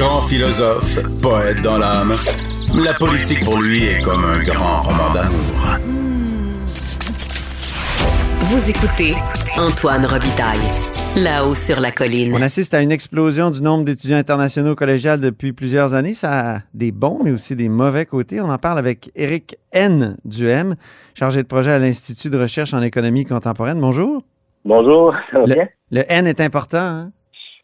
Grand philosophe, poète dans l'âme, la politique pour lui est comme un grand roman d'amour. Vous écoutez Antoine Robitaille. Là-haut sur la colline. On assiste à une explosion du nombre d'étudiants internationaux collégiales depuis plusieurs années. Ça a des bons, mais aussi des mauvais côtés. On en parle avec Éric N. Duhem, chargé de projet à l'Institut de recherche en économie contemporaine. Bonjour. Bonjour, ça va Le, bien? le N est important. Hein?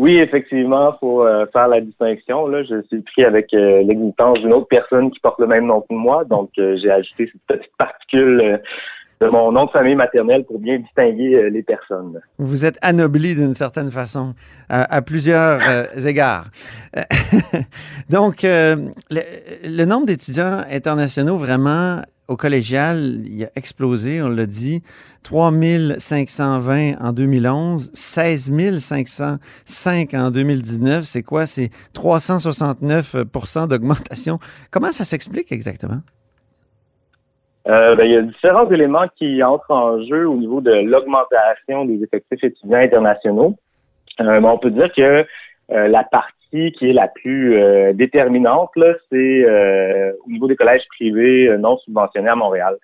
Oui, effectivement, faut euh, faire la distinction. Là, je suis pris avec euh, l'existence d'une autre personne qui porte le même nom que moi, donc euh, j'ai ajouté cette petite particule euh, de mon nom de famille maternelle pour bien distinguer les personnes. Vous êtes anobli d'une certaine façon, à, plusieurs égards. Donc, le, le nombre d'étudiants internationaux vraiment au collégial, il a explosé, on l'a dit. 3520 en 2011, 16 505 en 2019. C'est quoi? C'est 369% d'augmentation. Comment ça s'explique exactement? Euh, ben, il y a différents éléments qui entrent en jeu au niveau de l'augmentation des effectifs étudiants internationaux. Euh, mais on peut dire que euh, la partie qui est la plus euh, déterminante, là, c'est euh, au niveau des collèges privés euh, non subventionnés à Montréal.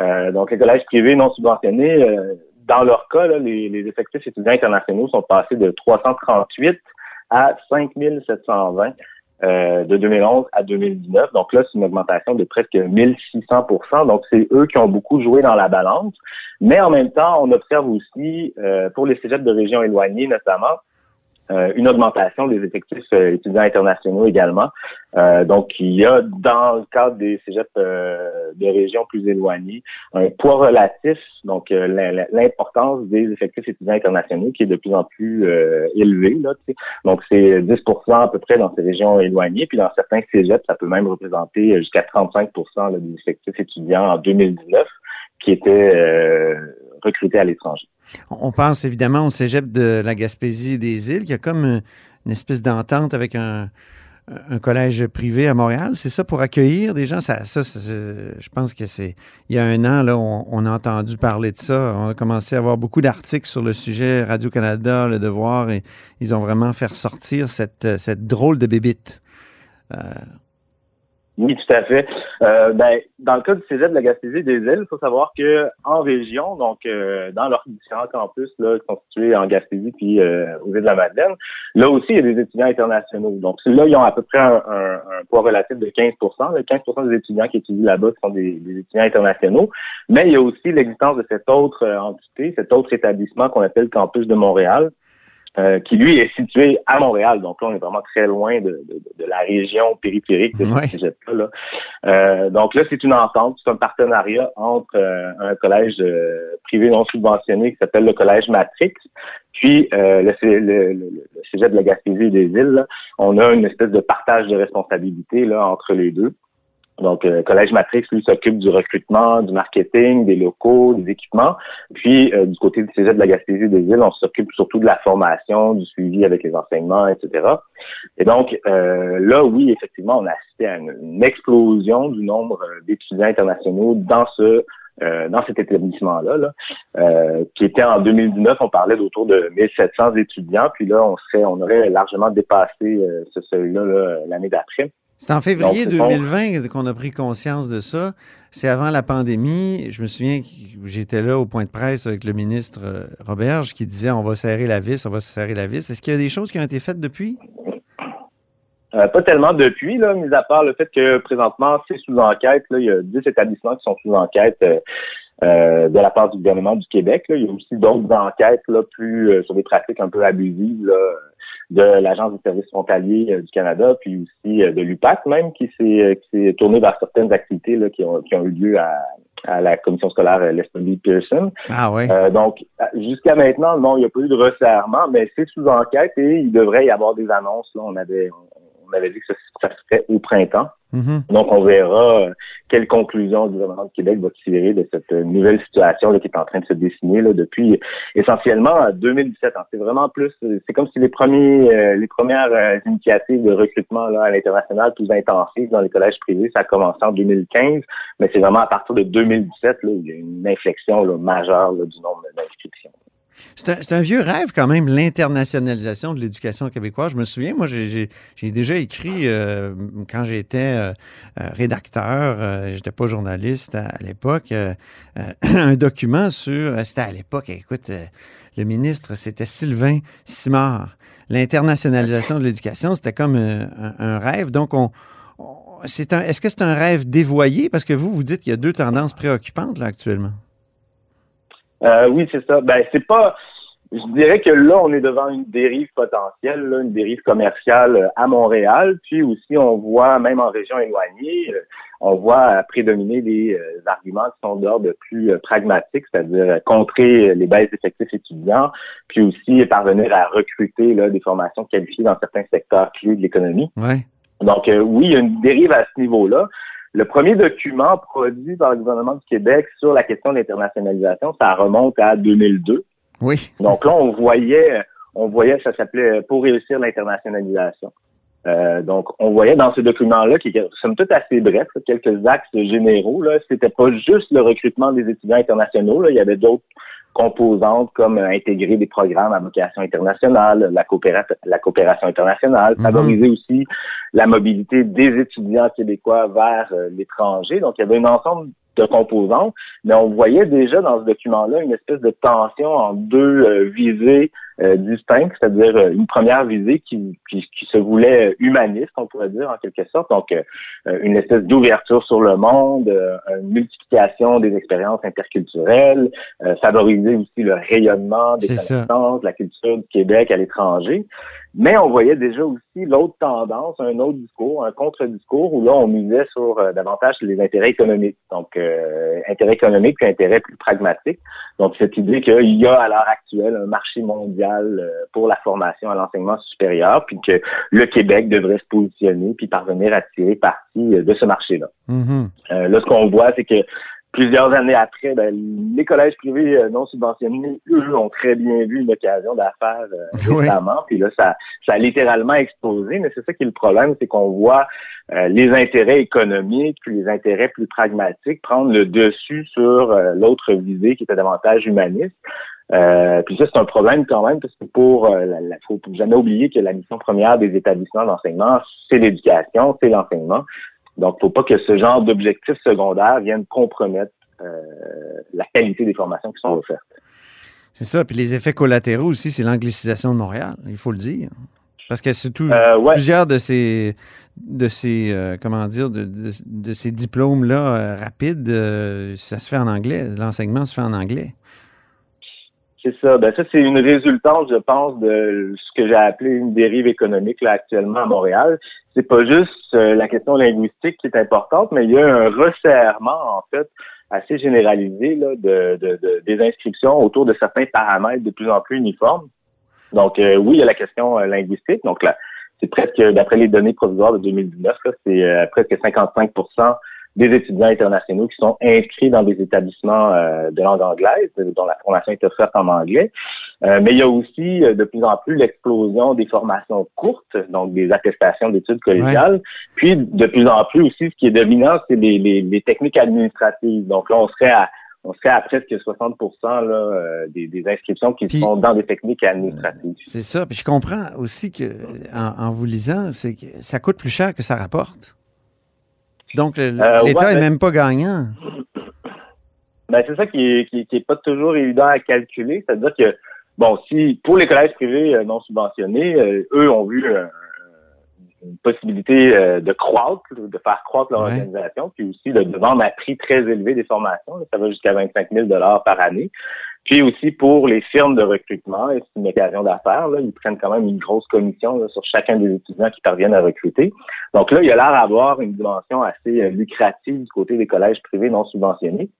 Euh, donc, les collèges privés non subventionnés, euh, dans leur cas, là, les, les effectifs étudiants internationaux sont passés de 338 à 5720 euh, de 2011 à 2019. Donc là, c'est une augmentation de presque 1600% Donc, c'est eux qui ont beaucoup joué dans la balance. Mais en même temps, on observe aussi, pour les cégeps de régions éloignées notamment, euh, une augmentation des effectifs euh, étudiants internationaux également. Euh, donc, il y a dans le cadre des cégeps euh, de régions plus éloignées un poids relatif, donc euh, l'im- l'importance des effectifs étudiants internationaux qui est de plus en plus élevé. Là, donc, c'est 10% à peu près dans ces régions éloignées. Puis dans certains cégeps, ça peut même représenter jusqu'à 35 là, des effectifs étudiants en 2019 qui étaient euh, recrutés à l'étranger. On pense évidemment au cégep de la Gaspésie des îles, qui a comme une, une espèce d'entente avec un, collège privé à Montréal. C'est ça pour accueillir des gens? Ça, ça c'est- je pense que c'est. Il y a un an, là, on, a entendu parler de ça. On a commencé à avoir beaucoup d'articles sur le sujet Radio-Canada, Le Devoir, et ils ont vraiment fait ressortir cette, cette drôle de bébite. Euh, Oui, tout à fait. Euh, ben, dans le cas du Cégep de la Gaspésie des îles, il faut savoir que en région, donc euh, dans leurs différents campus là, qui sont situés en Gaspésie puis euh, aux îles de la Madeleine, là aussi, il y a des étudiants internationaux. Donc là, ils ont à peu près un, un- un poids relatif de 15% Le 15% des étudiants qui étudient là-bas sont des, des étudiants internationaux. Mais il y a aussi l'existence de cette autre euh, entité, cet autre établissement qu'on appelle le campus de Montréal, euh, qui lui est situé à Montréal. Donc là, on est vraiment très loin de, de- de la région périphérique de Ouais. ce cégep-là. là. Euh, donc là, c'est une entente, c'est un partenariat entre euh, un collège euh, privé non subventionné qui s'appelle le collège Matrix, puis euh, le, le, le, le cégep de la Gaspésie et des îles. là. On a une espèce de partage de responsabilités là, entre les deux. Donc, euh, Collège Matrix, lui, s'occupe du recrutement, du marketing, des locaux, des équipements. Puis, euh, du côté du Cégep de la Gaspésie des îles, on s'occupe surtout de la formation, du suivi avec les enseignements, etc. Et donc, euh, là, oui, effectivement, on a assisté à une, explosion du nombre euh, d'étudiants internationaux dans ce euh, dans cet établissement-là, là, euh, qui était en 2019, on parlait d'autour de 1700 étudiants, puis là, on serait, on aurait largement dépassé euh, ce seuil-là là, l'année d'après. C'est en février sont- 2020 qu'on a pris conscience de ça. C'est avant la pandémie. Je me souviens que j'étais là au point de presse avec le ministre euh, Roberge qui disait on va serrer la vis, on va serrer la vis. Est-ce qu'il y a des choses qui ont été faites depuis? Euh, pas tellement depuis, là, mis à part le fait que présentement, c'est sous enquête. Là, il y a 10 établissements qui sont sous enquête euh, euh, de la part du gouvernement du Québec. Là. Il y a aussi d'autres enquêtes là, plus sur des pratiques un peu abusives là, de l'Agence des services frontaliers euh, du Canada, puis aussi euh, de l'UPAC même, qui s'est euh, qui s'est tourné vers certaines activités là, qui, ont, qui ont eu lieu à, à la commission scolaire Lester Pearson. Ah oui. donc, jusqu'à maintenant, non, il n'y a pas eu de resserrement, mais c'est sous enquête et il devrait y avoir des annonces. Là, on avait, on avait dit que ça, se ferait au printemps. Mm-hmm. Donc, on verra euh, quelle conclusion le gouvernement de Québec va tirer de cette euh, nouvelle situation là, qui est en train de se dessiner là, depuis essentiellement 2017. C'est vraiment plus, c'est comme si les premiers, euh, les premières initiatives de recrutement là, à l'international plus intensives dans les collèges privés, ça a commencé en 2015, mais c'est vraiment à partir de 2017 là, il y a une inflexion majeure du nombre d'inscriptions. C'est un, vieux rêve quand même, l'internationalisation de l'éducation québécoise. Je me souviens, moi, j'ai déjà écrit euh, quand j'étais euh, euh, rédacteur, j'étais pas journaliste à, l'époque, un document sur, c'était à l'époque, écoute, le ministre, c'était Sylvain Simard. L'internationalisation de l'éducation, c'était comme un, rêve. Donc, est-ce que c'est un rêve dévoyé? Parce que vous, vous dites qu'il y a deux tendances préoccupantes là actuellement. Euh, oui, c'est ça. Ben, c'est pas. Je dirais que là, on est devant une dérive potentielle, une dérive commerciale euh, à Montréal. Puis aussi, on voit, même en région éloignée, euh, on voit prédominer des arguments qui sont d'ordre plus pragmatique, c'est-à-dire contrer les baisses d'effectifs étudiants, puis aussi parvenir à recruter là, des formations qualifiées dans certains secteurs clés de l'économie. Ouais. Donc oui, il y a une dérive à ce niveau-là. Le premier document produit par le gouvernement du Québec sur la question de l'internationalisation, ça remonte à 2002. Oui. Donc là, on voyait, on voyait, ça s'appelait Pour réussir l'internationalisation. Euh, donc, on voyait dans ce document-là, qui est somme toute assez bref, quelques axes généraux. Là, c'était pas juste le recrutement des étudiants internationaux. Là, il y avait d'autres composantes comme euh, intégrer des programmes à vocation internationale, la, la coopération internationale, mhm. favoriser aussi la mobilité des étudiants québécois vers euh, l'étranger. Donc, il y avait un ensemble de composantes, mais on voyait déjà dans ce document-là une espèce de tension en deux euh, visées euh, distinctes, c'est-à-dire euh, une première visée qui, qui, se voulait humaniste, on pourrait dire en quelque sorte, donc une espèce d'ouverture sur le monde, une multiplication des expériences interculturelles, favoriser aussi le rayonnement des connaissances, la culture du Québec à l'étranger. Mais on voyait déjà aussi l'autre tendance, un autre discours, un contre-discours où là, on misait sur euh, davantage les intérêts économiques. Donc, euh, intérêts économiques puis intérêts plus pragmatiques. Donc, cette idée qu'il y a à l'heure actuelle un marché mondial euh, pour la formation à l'enseignement supérieur, puis que le Québec devrait se positionner puis parvenir à tirer parti de ce marché-là. Mm-hmm. là, ce qu'on voit, c'est que plusieurs années après, ben, les collèges privés euh, non subventionnés, eux, ont très bien vu une occasion d'affaires euh, récemment. Puis là, ça, ça a littéralement explosé. Mais c'est ça qui est le problème, c'est qu'on voit euh, les intérêts économiques puis les intérêts plus pragmatiques prendre le dessus sur l'autre visée qui était davantage humaniste. Puis ça, c'est un problème quand même, parce que pour, il faut jamais oublier que la mission première des établissements d'enseignement, c'est l'éducation, c'est l'enseignement. Donc, faut pas que ce genre d'objectifs secondaires viennent compromettre euh, la qualité des formations qui sont offertes. C'est ça. Puis les effets collatéraux aussi, c'est l'anglicisation de Montréal, il faut le dire. Parce que c'est tout, euh, plusieurs de ces, de ces euh, comment dire, de, de, ces diplômes-là rapides, ça se fait en anglais. L'enseignement se fait en anglais. C'est ça. Ben ça, c'est une résultante, je pense, de ce que j'ai appelé une dérive économique là, actuellement à Montréal. C'est pas juste euh, la question linguistique qui est importante, mais il y a un resserrement, en fait, assez généralisé là, de, de, des inscriptions autour de certains paramètres de plus en plus uniformes. Donc, euh, oui, il y a la question euh, linguistique. Donc là, c'est presque, d'après les données provisoires de 2019, c'est presque 55 des étudiants internationaux qui sont inscrits dans des établissements euh, de langue anglaise, dont la formation est offerte en anglais. Euh, mais il y a aussi euh, de plus en plus l'explosion des formations courtes, donc des attestations d'études collégiales. Puis de plus en plus aussi, ce qui est dominant, c'est les, les, techniques administratives. Donc là, on serait à on serait à presque 60 là, des, des, inscriptions qui sont dans des techniques administratives. C'est ça. Puis je comprends aussi que en, en vous lisant, c'est que ça coûte plus cher que ça rapporte. Donc, euh, l'État n'est même pas gagnant. Ben, c'est ça qui est, qui, est pas toujours évident à calculer. C'est-à-dire que, bon, si pour les collèges privés euh, non subventionnés, euh, eux ont vu une possibilité de croître, de faire croître leur organisation, puis aussi de, vendre à prix très élevé des formations. ça va jusqu'à 25 000 par année. Puis aussi pour les firmes de recrutement, c'est une occasion d'affaires, ils prennent quand même une grosse commission sur chacun des étudiants qui parviennent à recruter. Donc là, il a l'air d'avoir une dimension assez euh, lucrative du côté des collèges privés non subventionnés.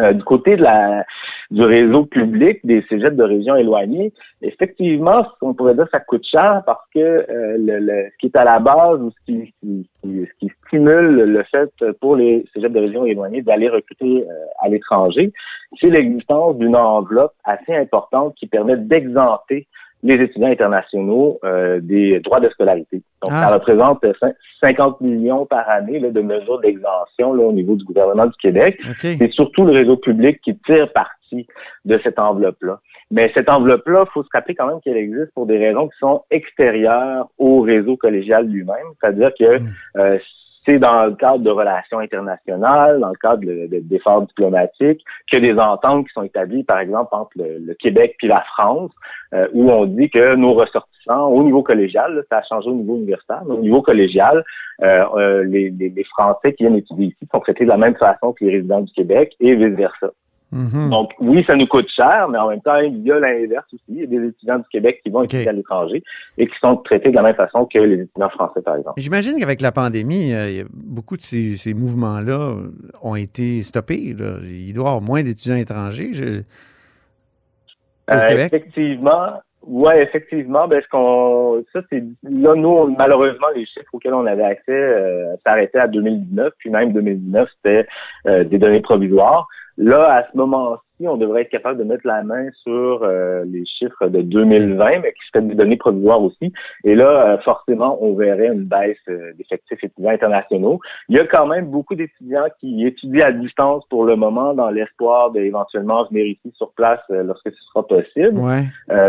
Euh, du côté de la du réseau public des cégeps de régions éloignées, effectivement, on pourrait dire que ça coûte cher parce que euh, le, ce qui est à la base ou ce qui, ce qui stimule le fait pour les cégeps de régions éloignées d'aller recruter euh, à l'étranger, c'est l'existence d'une enveloppe assez importante qui permet d'exenter les étudiants internationaux euh, des droits de scolarité. Donc, ça ah. représente 50 millions par année de mesures d'exemption au niveau du gouvernement du Québec. C'est surtout le réseau public qui tire parti de cette enveloppe-là. Mais cette enveloppe-là, il faut se rappeler quand même qu'elle existe pour des raisons qui sont extérieures au réseau collégial lui-même. C'est-à-dire que hmm. euh, c'est dans le cadre de relations internationales, dans le cadre d'efforts diplomatiques, que des ententes qui sont établies, par exemple, entre le, Québec puis la France, euh, où on dit que nos ressortissants, au niveau collégial, ça a changé au niveau universitaire, mais au niveau collégial, euh, euh, les, les, Français qui viennent étudier ici sont traités de la même façon que les résidents du Québec et vice-versa. Mhm. Donc, oui, ça nous coûte cher, mais en même temps, il y a l'inverse aussi. Il y a des étudiants du Québec qui vont étudier à l'étranger et qui sont traités de la même façon que les étudiants français, par exemple. J'imagine qu'avec la pandémie, euh, beaucoup de ces, mouvements-là ont été stoppés. Il doit y avoir moins d'étudiants étrangers au euh, Québec. Effectivement. Oui, effectivement. Ben, ce qu'on, ça, c'est, là, nous, malheureusement, les chiffres auxquels on avait accès euh, s'arrêtaient à 2019, puis même 2019, c'était des données provisoires. Là, à ce moment-ci, on devrait être capable de mettre la main sur euh, les chiffres de 2020, mais qui seraient des données provisoires aussi. Et là, euh, forcément, on verrait une baisse euh, d'effectifs étudiants internationaux. Il y a quand même beaucoup d'étudiants qui étudient à distance pour le moment dans l'espoir d'éventuellement venir ici sur place lorsque ce sera possible.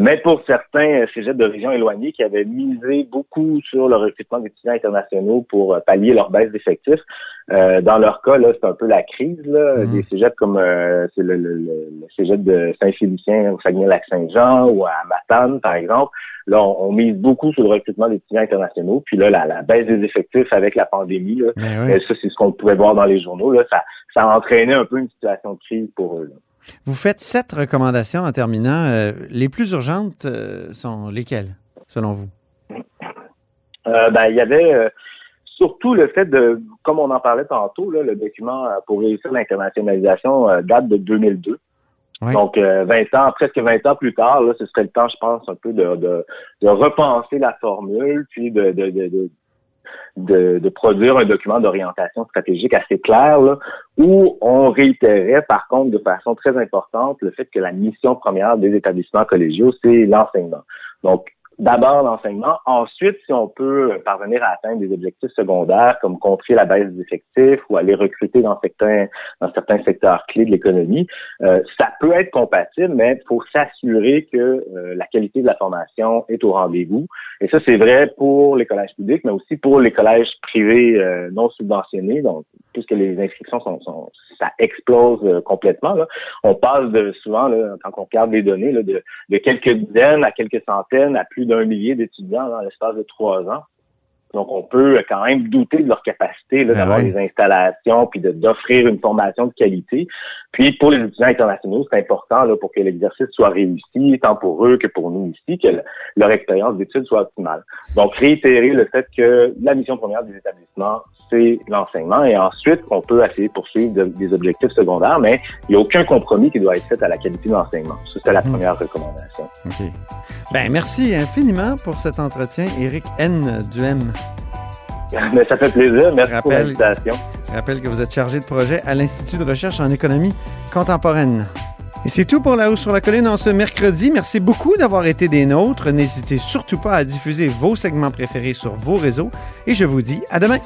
mais pour certains cégeps de régions éloignées qui avaient misé beaucoup sur le recrutement d'étudiants internationaux pour pallier leur baisse d'effectifs, dans leur cas, là, c'est un peu la crise. Là. Mmh. Des cégeps comme c'est le, le le cégep de Saint-Félicien au Saguenay-Lac-Saint-Jean ou à Matane, par exemple, là, on, mise beaucoup sur le recrutement d'étudiants internationaux. Puis là, la, baisse des effectifs avec la pandémie, là, ben ça, c'est ce qu'on pouvait voir dans les journaux. Là, ça, ça a entraîné un peu une situation de crise pour eux. Vous faites sept recommandations en terminant. Euh, les plus urgentes euh, sont lesquelles, selon vous? Euh, ben, il y avait surtout le fait de, comme on en parlait tantôt, là, le document pour réussir l'internationalisation date de 2002. Donc, 20 euh, ans, presque 20 ans plus tard, là, ce serait le temps, je pense, un peu de, de, de repenser la formule, puis de, de, de, de, de produire un document d'orientation stratégique assez clair, là, où on réitérait, par contre, de façon très importante, le fait que la mission première des établissements collégiaux, c'est l'enseignement. Donc, d'abord l'enseignement. Ensuite, si on peut parvenir à atteindre des objectifs secondaires comme contrer la baisse des effectifs ou aller recruter dans certains dans certains secteurs clés de l'économie, euh, ça peut être compatible, mais il faut s'assurer que euh, la qualité de la formation est au rendez-vous. Et ça, c'est vrai pour les collèges publics, mais aussi pour les collèges privés euh, non subventionnés. Donc, puisque les inscriptions sont, sont ça explose complètement. Là. On passe de souvent, là, quand on regarde les données, là, de, de quelques dizaines à quelques centaines à plus d'un millier d'étudiants dans l'espace de trois ans. Donc, on peut quand même douter de leur capacité ben d'avoir des installations puis d'offrir une formation de qualité. Puis, pour les étudiants internationaux, c'est important là, pour que l'exercice soit réussi, tant pour eux que pour nous ici, que leur expérience d'études soit optimale. Donc, réitérer le fait que la mission première des établissements, c'est l'enseignement. Et ensuite, on peut essayer de poursuivre des objectifs secondaires, mais il n'y a aucun compromis qui doit être fait à la qualité de l'enseignement. Ça, c'est la mhm. première recommandation. OK. Ben, merci infiniment pour cet entretien, Éric N. Duhem. Mais ça fait plaisir. Merci pour l'invitation. Je rappelle que vous êtes chargé de projet à l'Institut de recherche en économie contemporaine. Et c'est tout pour La Hausse sur la Colline en ce mercredi. Merci beaucoup d'avoir été des nôtres. N'hésitez surtout pas à diffuser vos segments préférés sur vos réseaux. Et je vous dis à demain.